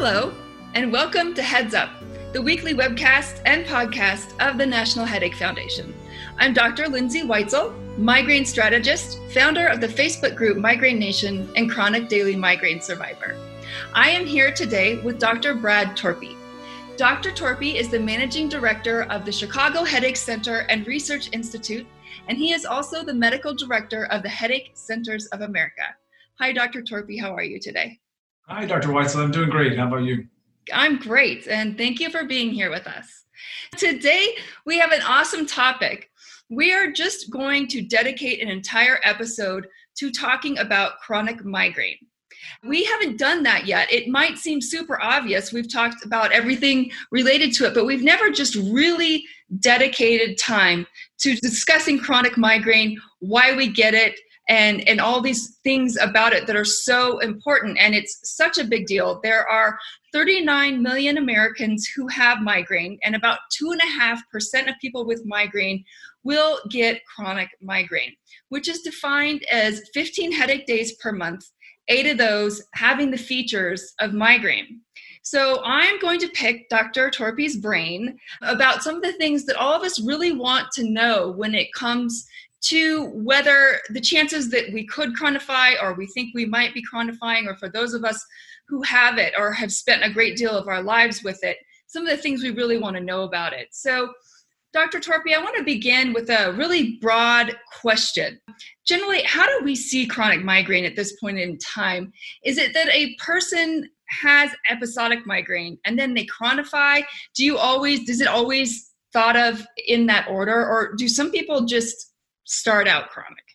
Hello, and welcome to Heads Up, the weekly webcast and podcast of the National Headache Foundation. I'm Dr. Lindsay Weitzel, migraine strategist, founder of the Facebook group Migraine Nation, and chronic daily migraine survivor. I am here today with Dr. Brad Torphy. Dr. Torphy is the managing director of the Chicago Headache Center and Research Institute, and he is also the medical director of the Headache Centers of America. Hi, Dr. Torphy. How are you today? Hi, Dr. Weitzel. I'm doing great. How about you? I'm great, and thank you for being here with us. Today, we have an awesome topic. We are just going to dedicate an entire episode to talking about chronic migraine. We haven't done that yet. It might seem super obvious. We've talked about everything related to it, but we've never just really dedicated time to discussing chronic migraine, why we get it, and and all these things about it that are so important and it's such a big deal there are 39 million americans who have migraine and about 2.5% of people with migraine will get chronic migraine which is defined as 15 headache days per month eight of those having the features of migraine. So I'm going to pick Dr. Torphy's brain about some of the things that all of us really want to know when it comes to whether the chances that we could chronify or we think we might be chronifying, or for those of us who have it or have spent a great deal of our lives with it, some of the things we really want to know about it. So Dr. Torphy, I want to begin with a really broad question. Generally, how do we see chronic migraine at this point in time? Is it that a person has episodic migraine and then they chronify? Do you always, does it always thought of in that order, or do some people just start out chronic?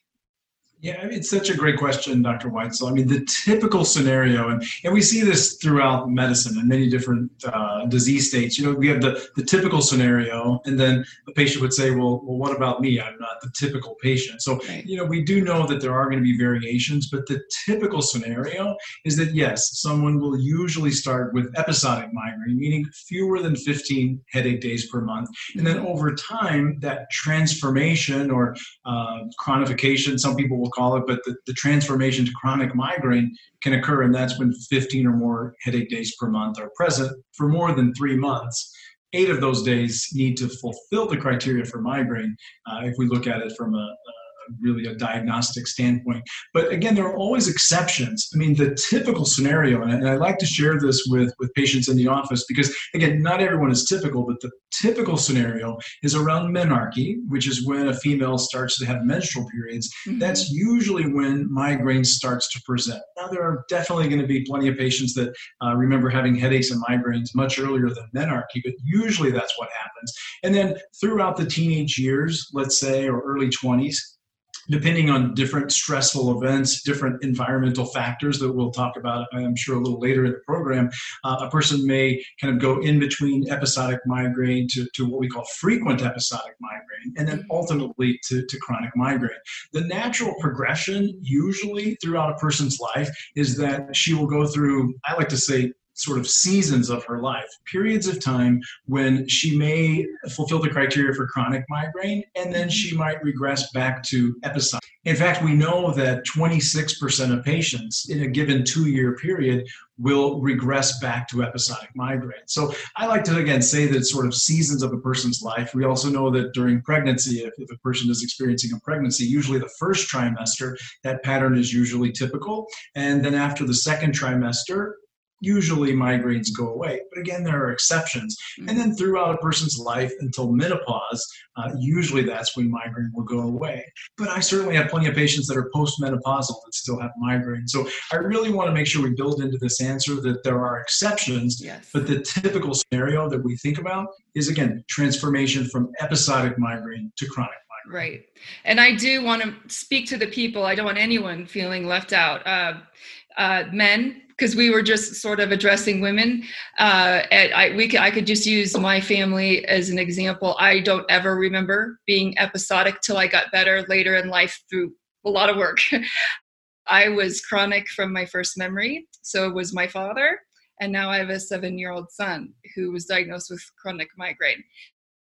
Yeah, it's such a great question, Dr. Weitzel. I mean, the typical scenario, and, and we see this throughout medicine in many different uh, disease states. You know, we have the, the typical scenario, and then the patient would say, well, well, what about me? I'm not the typical patient. So, right. you know, we do know that there are going to be variations, but the typical scenario is that, yes, someone will usually start with episodic migraine, meaning fewer than 15 headache days per month. And then over time, that transformation or uh, chronification, some people will call it, but the, the transformation to chronic migraine can occur, and that's when 15 or more headache days per month are present for more than three months. Eight of those days need to fulfill the criteria for migraine uh, if we look at it from a, a really a diagnostic standpoint. But again, there are always exceptions. I mean, the typical scenario, and I like to share this with, with patients in the office because, again, not everyone is typical, but the typical scenario is around menarche, which is when a female starts to have menstrual periods. Mm-hmm. That's usually when migraine starts to present. Now, there are definitely going to be plenty of patients that uh, remember having headaches and migraines much earlier than menarche, but usually that's what happens. And then throughout the teenage years, let's say, or early 20s, depending on different stressful events, different environmental factors that we'll talk about, I'm sure, a little later in the program, uh, a person may kind of go in between episodic migraine to, to what we call frequent episodic migraine, and then ultimately to, to chronic migraine. The natural progression, usually throughout a person's life, is that she will go through, I like to say, sort of seasons of her life, periods of time when she may fulfill the criteria for chronic migraine, and then she might regress back to episodic. In fact, we know that 26% of patients in a given two year period will regress back to episodic migraine. So I like to again say that it's sort of seasons of a person's life. We also know that during pregnancy, if, if a person is experiencing a pregnancy, usually the first trimester, that pattern is usually typical. And then after the second trimester, usually migraines go away. But again, there are exceptions. And then throughout a person's life until menopause, uh, usually that's when migraine will go away. But I certainly have plenty of patients that are postmenopausal that still have migraine. So I really want to make sure we build into this answer that there are exceptions, yes. but the typical scenario that we think about is again transformation from episodic migraine to chronic migraine. Right. And I do want to speak to the people. I don't want anyone feeling left out. Uh, uh, men, because we were just sort of addressing women. Uh, I, we could, I could just use my family as an example. I don't ever remember being episodic till I got better later in life through a lot of work. I was chronic from my first memory. So was my father. And now I have a seven year old son who was diagnosed with chronic migraine.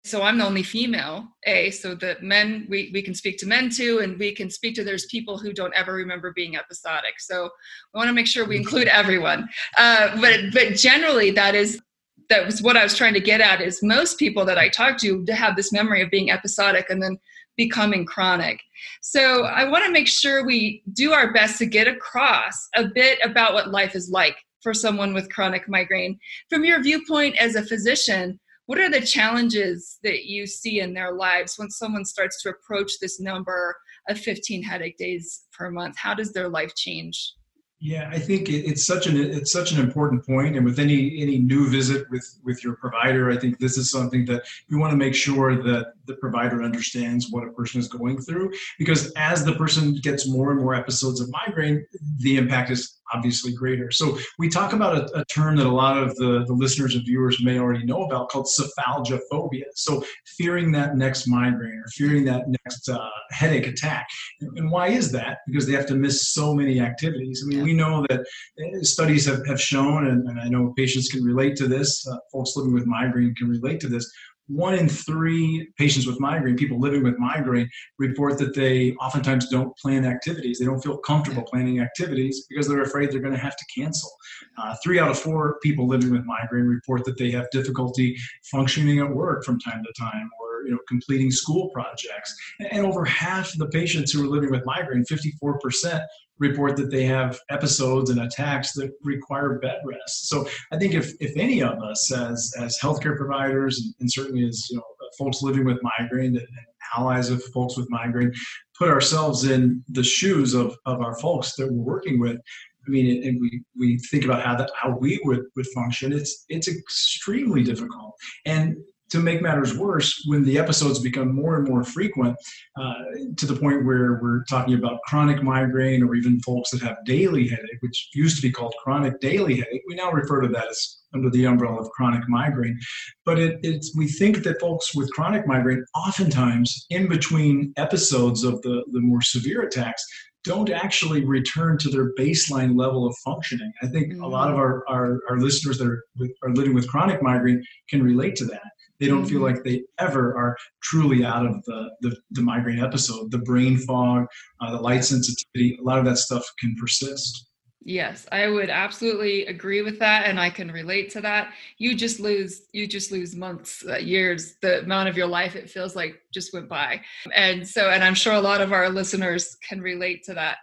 So i'm the only female a so the men we, we can speak to men too and we can speak to there's people who don't ever remember being episodic. So we want to make sure we include everyone. Uh, but but generally that is that was what i was trying to get at is most people that i talk to have this memory of being episodic and then becoming chronic. So i want to make sure we do our best to get across a bit about what life is like for someone with chronic migraine. From your viewpoint as a physician what are the challenges that you see in their lives when someone starts to approach this number of 15 headache days per month? How does their life change? Yeah, I think it's such an it's such an important point, and with any any new visit with with your provider, I think this is something that you want to make sure that the provider understands what a person is going through, because as the person gets more and more episodes of migraine, the impact is obviously greater. So we talk about a, a, term that a lot of the, the listeners and viewers may already know about called cephalgia phobia. So fearing that next migraine or fearing that next uh, headache attack. And why is that? Because they have to miss so many activities. I mean, we know that uh, studies have, have shown, and, and I know patients can relate to this, uh, folks living with migraine can relate to this, one in three patients with migraine, people living with migraine, report that they oftentimes don't plan activities. They don't feel comfortable planning activities because they're afraid they're going to have to cancel. Uh, three out of four people living with migraine report that they have difficulty functioning at work from time to time or you know completing school projects. And over half of the patients who are living with migraine, 54%, report that they have episodes and attacks that require bed rest. So I think if, if any of us as, as healthcare providers and, and certainly as you know folks living with migraine and allies of folks with migraine put ourselves in the shoes of, of our folks that we're working with I mean, and we, we think about how that how we would, would function. It's it's extremely difficult, and to make matters worse, when the episodes become more and more frequent, uh, to the point where we're talking about chronic migraine or even folks that have daily headache, which used to be called chronic daily headache, we now refer to that as under the umbrella of chronic migraine. But it, it's we think that folks with chronic migraine, oftentimes in between episodes of the, the more severe attacks, don't actually return to their baseline level of functioning. I think mm-hmm. a lot of our, our, our listeners that are, with, are living with chronic migraine can relate to that they don't feel mm-hmm. like they ever are truly out of the, the, the migraine episode. The brain fog, uh, the light sensitivity, a lot of that stuff can persist. Yes, I would absolutely agree with that, and I can relate to that. You just lose, you just lose months, uh, years, the amount of your life it feels like just went by, and so, and I'm sure a lot of our listeners can relate to that.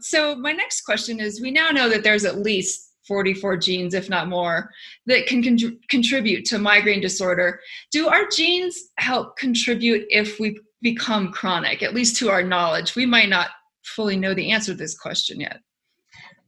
So, my next question is: We now know that there's at least 44 genes, if not more, that can con- contribute to migraine disorder. Do our genes help contribute if we become chronic, at least to our knowledge? We might not fully know the answer to this question yet.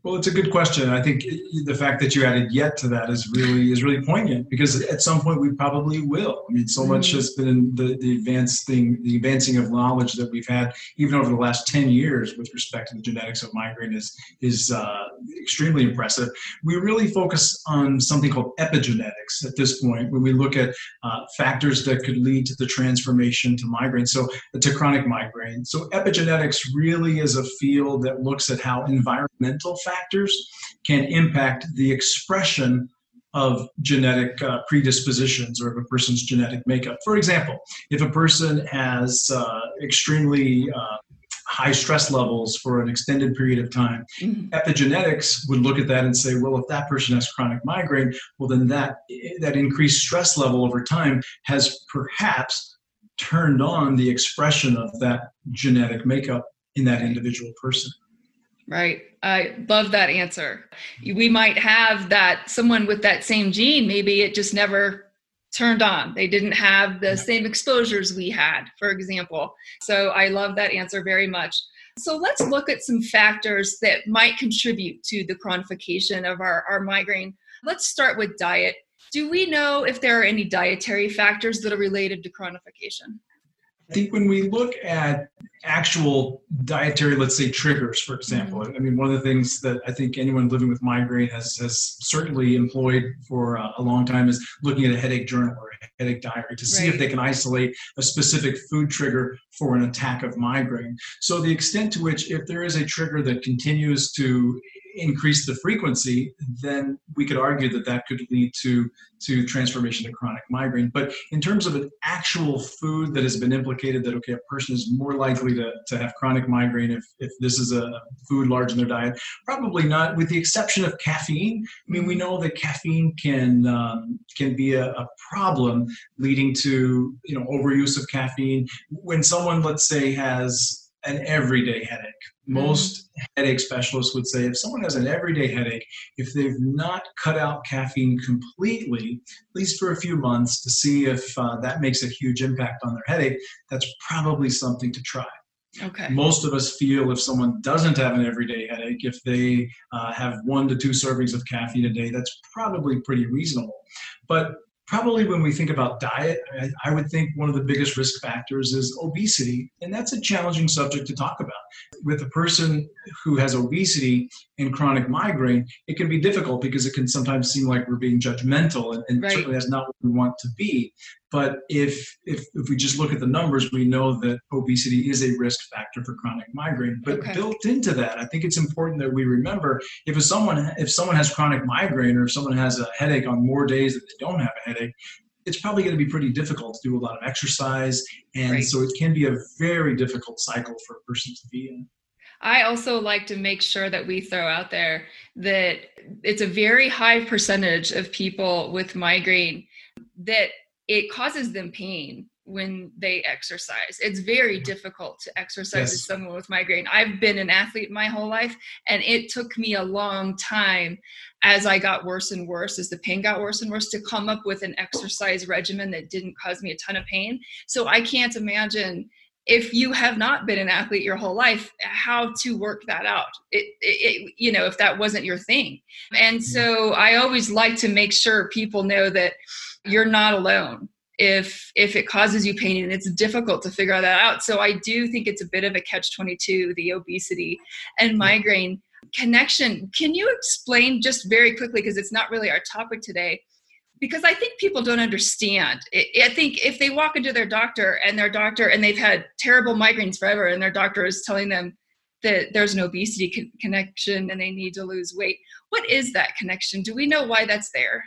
Well, it's a good question. I think the fact that you added yet to that is really is really poignant because at some point we probably will. I mean, so much mm-hmm. has been the the advancing the advancing of knowledge that we've had even over the last ten years with respect to the genetics of migraine is is uh, extremely impressive. We really focus on something called epigenetics at this point when we look at uh, factors that could lead to the transformation to migraine, so to chronic migraine. So epigenetics really is a field that looks at how environmental factors factors can impact the expression of genetic uh, predispositions or of a person's genetic makeup. For example, if a person has uh, extremely uh, high stress levels for an extended period of time, mm-hmm. epigenetics would look at that and say, well, if that person has chronic migraine, well, then that that increased stress level over time has perhaps turned on the expression of that genetic makeup in that individual person. Right. I love that answer. We might have that someone with that same gene, maybe it just never turned on. They didn't have the same exposures we had, for example. So I love that answer very much. So let's look at some factors that might contribute to the chronification of our, our migraine. Let's start with diet. Do we know if there are any dietary factors that are related to chronification? I think when we look at actual dietary, let's say triggers, for example, mm-hmm. I mean, one of the things that I think anyone living with migraine has, has certainly employed for a, a long time is looking at a headache journal or a headache diary to see right. if they can isolate a specific food trigger for an attack of migraine. So, the extent to which, if there is a trigger that continues to increase the frequency, then we could argue that that could lead to to transformation to chronic migraine. But in terms of an actual food that has been implicated that okay, a person is more likely to, to have chronic migraine if, if this is a food large in their diet, probably not, with the exception of caffeine. I mean, we know that caffeine can um, can be a, a problem leading to you know overuse of caffeine. When someone, let's say, has an everyday headache. Most mm. headache specialists would say if someone has an everyday headache, if they've not cut out caffeine completely, at least for a few months, to see if uh, that makes a huge impact on their headache, that's probably something to try. Okay. Most of us feel if someone doesn't have an everyday headache, if they uh, have one to two servings of caffeine a day, that's probably pretty reasonable. But probably when we think about diet, I, I, would think one of the biggest risk factors is obesity. And that's a challenging subject to talk about. With a person who has obesity and chronic migraine, it can be difficult because it can sometimes seem like we're being judgmental, and, and right. certainly that's not what we want to be. But if, if if we just look at the numbers, we know that obesity is a risk factor for chronic migraine. But okay. built into that, I think it's important that we remember if someone if someone has chronic migraine or if someone has a headache on more days that they don't have a headache, it's probably going to be pretty difficult to do a lot of exercise, and right. so it can be a very difficult cycle for a person to be in. I also like to make sure that we throw out there that it's a very high percentage of people with migraine that it causes them pain when they exercise. It's very mm-hmm. difficult to exercise yes. as someone with migraine. I've been an athlete my whole life, and it took me a long time as I got worse and worse, as the pain got worse and worse, to come up with an exercise regimen that didn't cause me a ton of pain. So I can't imagine if you have not been an athlete your whole life how to work that out it, it, it, you know if that wasn't your thing and so i always like to make sure people know that you're not alone if if it causes you pain and it's difficult to figure that out so i do think it's a bit of a catch 22 the obesity and migraine connection can you explain just very quickly because it's not really our topic today because I think people don't understand. I think if they walk into their doctor and their doctor and they've had terrible migraines forever and their doctor is telling them that there's an obesity con- connection and they need to lose weight, what is that connection? Do we know why that's there?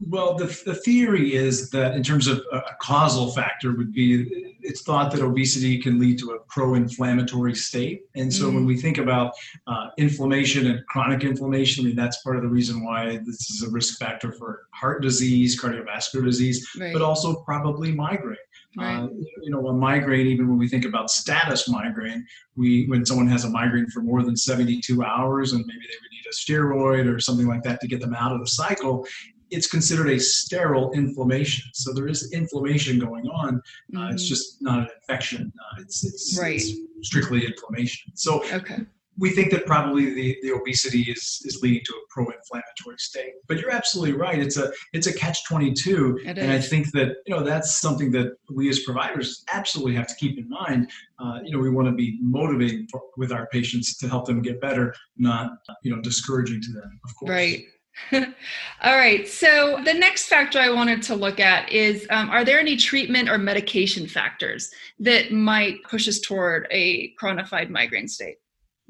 Well, the, the theory is that in terms of a causal factor would be it's thought that obesity can lead to a pro-inflammatory state. And so mm. when we think about uh, inflammation and chronic inflammation, I mean, that's part of the reason why this is a risk factor for heart disease, cardiovascular disease, right. but also probably migraine. Right. Uh, you know, a migraine, even when we think about status migraine, we when someone has a migraine for more than 72 hours and maybe they would need a steroid or something like that to get them out of the cycle, it's considered a sterile inflammation. So there is inflammation going on. Uh, mm-hmm. It's just not an infection. Uh, it's, it's, right. it's strictly inflammation. So okay. we think that probably the, the obesity is, is leading to a pro-inflammatory state. But you're absolutely right. It's a it's a catch twenty two, and I think that you know that's something that we as providers absolutely have to keep in mind. Uh, you know, we want to be motivating for, with our patients to help them get better, not you know discouraging to them. Of course. Right. All right. So the next factor I wanted to look at is um, are there any treatment or medication factors that might push us toward a chronified migraine state?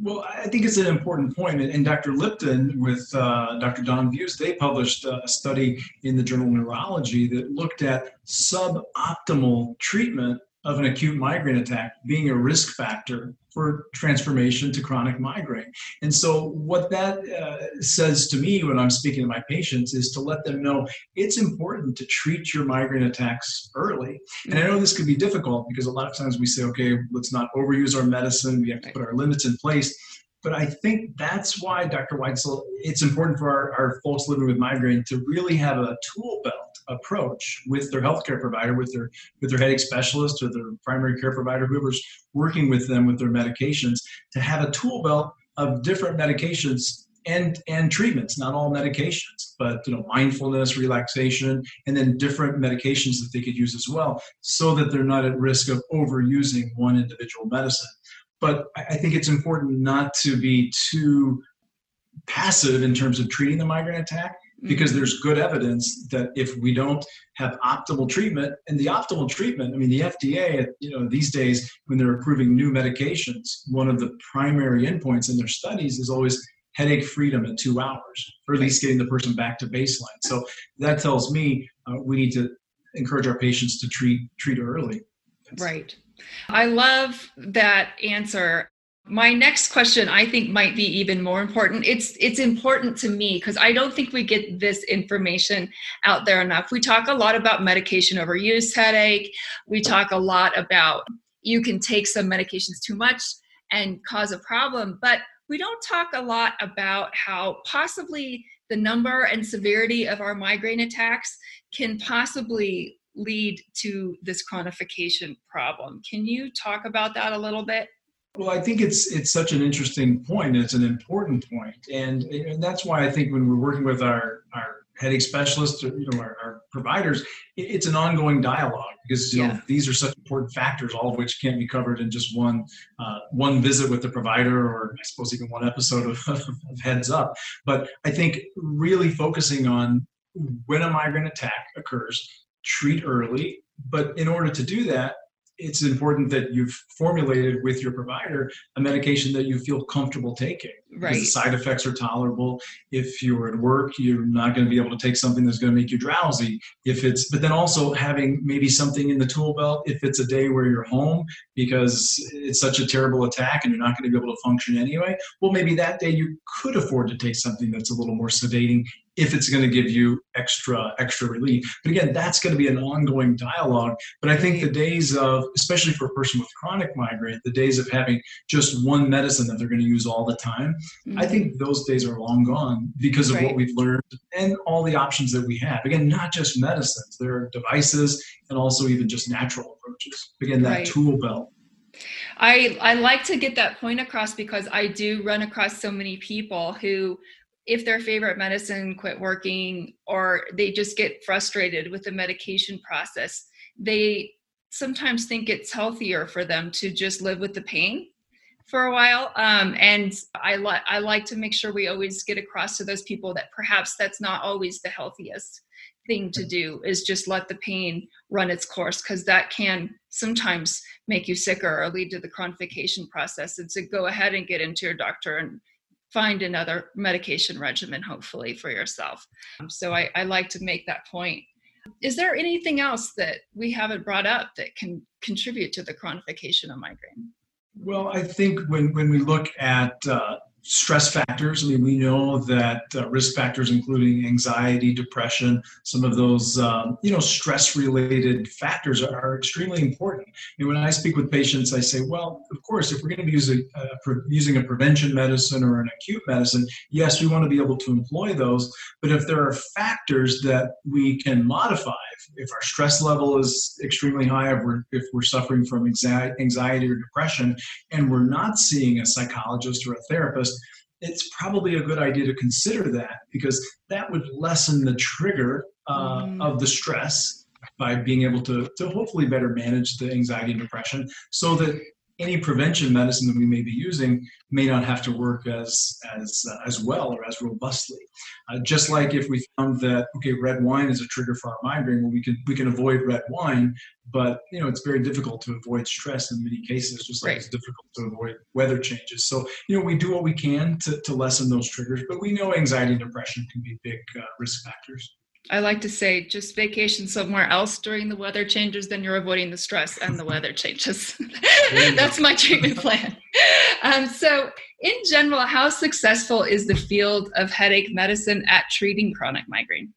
Well, I think it's an important point. And Dr. Lipton with uh, Dr. Dawn Buse, they published a study in the journal Neurology that looked at suboptimal treatment of an acute migraine attack being a risk factor for transformation to chronic migraine. And so, what that uh, says to me when I'm speaking to my patients is to let them know it's important to treat your migraine attacks early. And I know this can be difficult because a lot of times we say, okay, let's not overuse our medicine, we have to put our limits in place. But I think that's why, Dr. Weitzel, it's important for our, our folks living with migraine to really have a tool belt approach with their healthcare provider, with their with their headache specialist or their primary care provider, whoever's working with them with their medications, to have a tool belt of different medications and and treatments not all medications but you know mindfulness relaxation and then different medications that they could use as well so that they're not at risk of overusing one individual medicine. But I think it's important not to be too passive in terms of treating the migraine attack because mm-hmm. there's good evidence that if we don't have optimal treatment and the optimal treatment i mean the fda you know these days when they're approving new medications one of the primary endpoints in their studies is always headache freedom at two hours, or at least getting the person back to baseline. So that tells me uh, we need to encourage our patients to treat treat early. That's right. I love that answer. My next question I think might be even more important. It's it's important to me because I don't think we get this information out there enough. We talk a lot about medication overuse headache. We talk a lot about you can take some medications too much and cause a problem, but we don't talk a lot about how possibly the number and severity of our migraine attacks can possibly lead to this chronification problem. Can you talk about that a little bit? Well, I think it's it's such an interesting point. It's an important point, and, and that's why I think when we're working with our our headache specialists or you know our, our providers, it's an ongoing dialogue because you yeah. know these are such important factors, all of which can't be covered in just one uh, one visit with the provider, or I suppose even one episode of, of Heads Up. But I think really focusing on when a migraine attack occurs, treat early. But in order to do that, it's important that you've formulated with your provider a medication that you feel comfortable taking. Right. The side effects are tolerable. If you're at work, you're not going to be able to take something that's going to make you drowsy. If it's, but then also having maybe something in the tool belt if it's a day where you're home because it's such a terrible attack and you're not going to be able to function anyway. Well, maybe that day you could afford to take something that's a little more sedating if it's going to give you extra extra relief but again that's going to be an ongoing dialogue but i think the days of especially for a person with chronic migraine the days of having just one medicine that they're going to use all the time mm-hmm. i think those days are long gone because of right. what we've learned and all the options that we have again not just medicines there are devices and also even just natural approaches again that right. tool belt I, I like to get that point across because I do run across so many people who if their favorite medicine quit working or they just get frustrated with the medication process, they sometimes think it's healthier for them to just live with the pain for a while. Um, and I, li- I like to make sure we always get across to those people that perhaps that's not always the healthiest thing to do is just let the pain run its course because that can sometimes make you sicker or lead to the chronification process and to go ahead and get into your doctor and find another medication regimen, hopefully, for yourself. Um, so I, I like to make that point. Is there anything else that we haven't brought up that can contribute to the chronification of migraine? Well, I think when, when we look at uh, stress factors. I mean, we know that uh, risk factors, including anxiety, depression, some of those, um, you know, stress-related factors are, are, extremely important. And when I speak with patients, I say, well, of course, if we're going to be using, uh, pre- using a prevention medicine or an acute medicine, yes, we want to be able to employ those. But if there are factors that we can modify, if our stress level is extremely high, if we're, if we're suffering from anxiety or depression, and we're not seeing a psychologist or a therapist, it's probably a good idea to consider that because that would lessen the trigger uh, mm. of the stress by being able to, to hopefully better manage the anxiety and depression so that any prevention medicine that we may be using may not have to work as as uh, as well or as robustly. Uh, just like if we found that okay, red wine is a trigger for our migraine, well, we can we can avoid red wine, but you know it's very difficult to avoid stress in many cases, just like right. it's difficult to avoid weather changes. So you know we do what we can to to lessen those triggers, but we know anxiety and depression can be big uh, risk factors. I like to say just vacation somewhere else during the weather changes, then you're avoiding the stress and the weather changes. That's my treatment plan. Um, so, in general, how successful is the field of headache medicine at treating chronic migraine?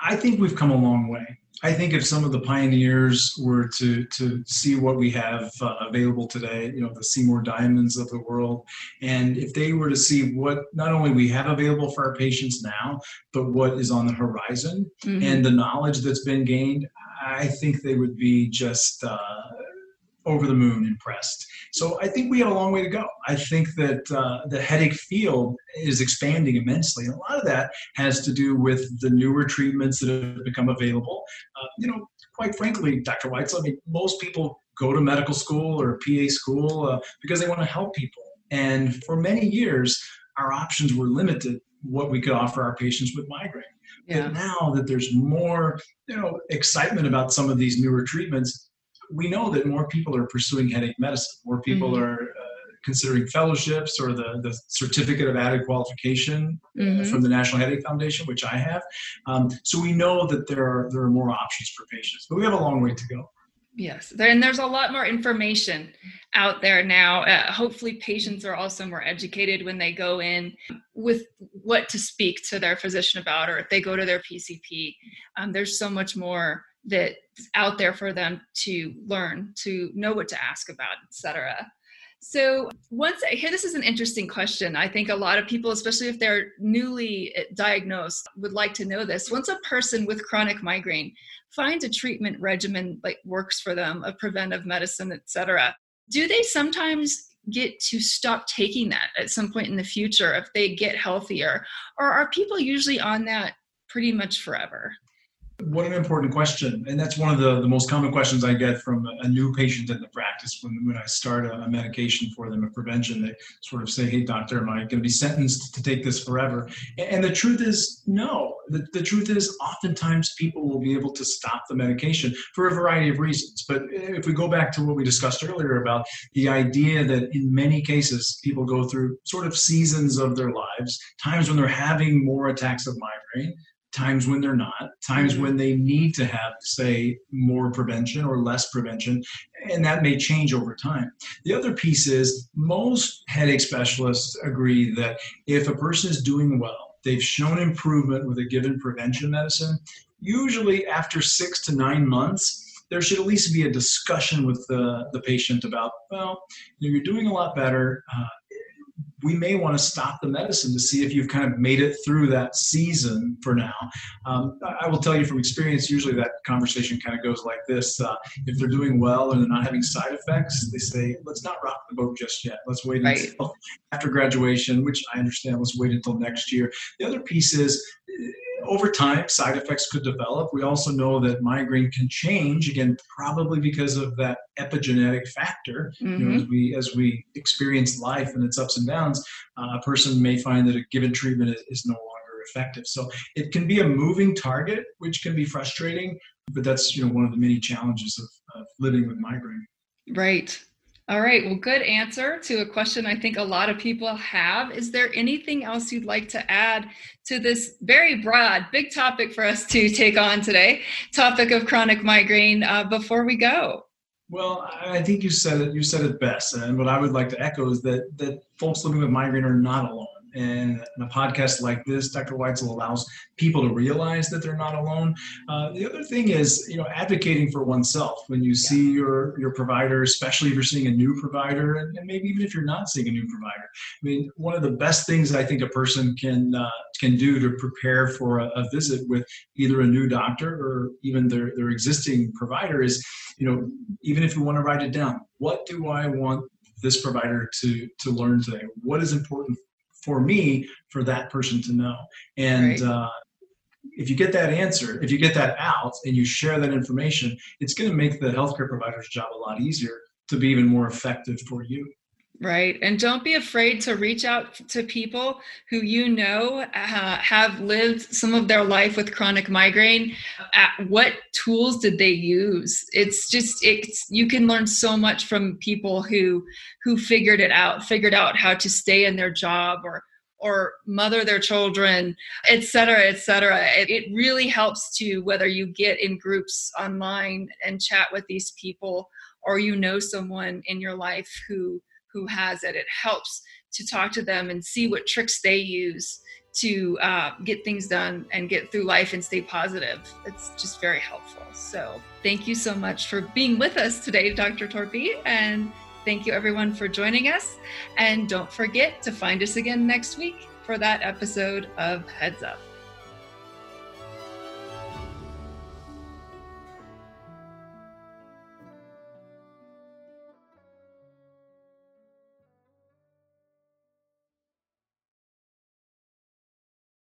I think we've come a long way. I think if some of the pioneers were to to see what we have uh, available today, you know, the Seymour Diamonds of the world, and if they were to see what not only we have available for our patients now, but what is on the horizon mm-hmm. and the knowledge that's been gained, I think they would be just uh, over the moon impressed. So I think we have a long way to go. I think that uh, the headache field is expanding immensely. And a lot of that has to do with the newer treatments that have become available. Uh, you know, quite frankly, Dr. Weitzel, I mean, most people go to medical school or PA school uh, because they want to help people. And for many years, our options were limited what we could offer our patients with migraine. Yeah. But now that there's more, you know, excitement about some of these newer treatments, we know that more people are pursuing headache medicine. More people mm-hmm. are uh, considering fellowships or the, the certificate of added qualification mm-hmm. from the National Headache Foundation, which I have. Um, so we know that there are there are more options for patients, but we have a long way to go. Yes, and there's a lot more information out there now. Uh, hopefully, patients are also more educated when they go in with what to speak to their physician about, or if they go to their PCP. Um, there's so much more that's out there for them to learn, to know what to ask about, etc. So once here, this is an interesting question. I think a lot of people, especially if they're newly eh, diagnosed, would like to know this. Once a person with chronic migraine finds a treatment regimen like works for them, a preventive medicine, etc., do they sometimes get to stop taking that at some point in the future if they get healthier, or are people usually on that pretty much forever? What an important question. And that's one of the, the most common questions I get from a, new patient in the practice when, when I start a, a, medication for them, a prevention. They sort of say, Hey, doctor, am I going to be sentenced to take this forever? And, and the truth is, no. The, the truth is, oftentimes people will be able to stop the medication for a variety of reasons. But if we go back to what we discussed earlier about the idea that in many cases people go through sort of seasons of their lives, times when they're having more attacks of migraine, times when they're not, times mm-hmm. when they need to have, say, more prevention or less prevention, and that may change over time. The other piece is most headache specialists agree that if a person is doing well, they've shown improvement with a given prevention medicine, usually after six to nine months, there should at least be a discussion with the, the patient about, well, you're doing a lot better. Uh, we may want to stop the medicine to see if you've kind of made it through that season for now. Um, I will tell you from experience, usually that conversation kind of goes like this. Uh, if they're doing well and they're not having side effects, they say, let's not rock the boat just yet. Let's wait right. until after graduation, which I understand, let's wait until next year. The other piece is, over time, side effects could develop. We also know that migraine can change again, probably because of that epigenetic factor. Mm-hmm. You know, mm-hmm. as we as we experience life and its ups and downs, uh, a person may find that a given treatment is, is no longer effective. So it can be a moving target, which can be frustrating. But that's you know one of the many challenges of, of living with migraine. Right. All right. Well, good answer to a question I think a lot of people have. Is there anything else you'd like to add to this very broad, big topic for us to take on today? Topic of chronic migraine uh, before we go. Well, I think you said it. You said it best, and what I would like to echo is that that folks living with migraine are not alone. And a podcast like this, Dr. Weitzel allows people to realize that they're not alone. Uh, the other thing is, you know, advocating for oneself when you yeah. see your your provider, especially if you're seeing a new provider, and, and, maybe even if you're not seeing a new provider. I mean, one of the best things I think a person can uh, can do to prepare for a, a visit with either a new doctor or even their their existing provider is, you know, even if you want to write it down, what do I want this provider to to learn today? What is important for me for that person to know and right. uh, if you get that answer if you get that out and you share that information it's going to make the healthcare provider's job a lot easier to be even more effective for you Right. And don't be afraid to reach out to people who you know uh, have lived some of their life with chronic migraine. Uh, what tools did they use? It's just it's you can learn so much from people who who figured it out, figured out how to stay in their job or or mother their children, et cetera, et cetera. It, it really helps to whether you get in groups online and chat with these people or you know someone in your life who who has it. It helps to talk to them and see what tricks they use to uh, get things done and get through life and stay positive. It's just very helpful. So, thank you so much for being with us today, Dr. Torphy. And thank you, everyone, for joining us. And don't forget to find us again next week for that episode of Heads Up.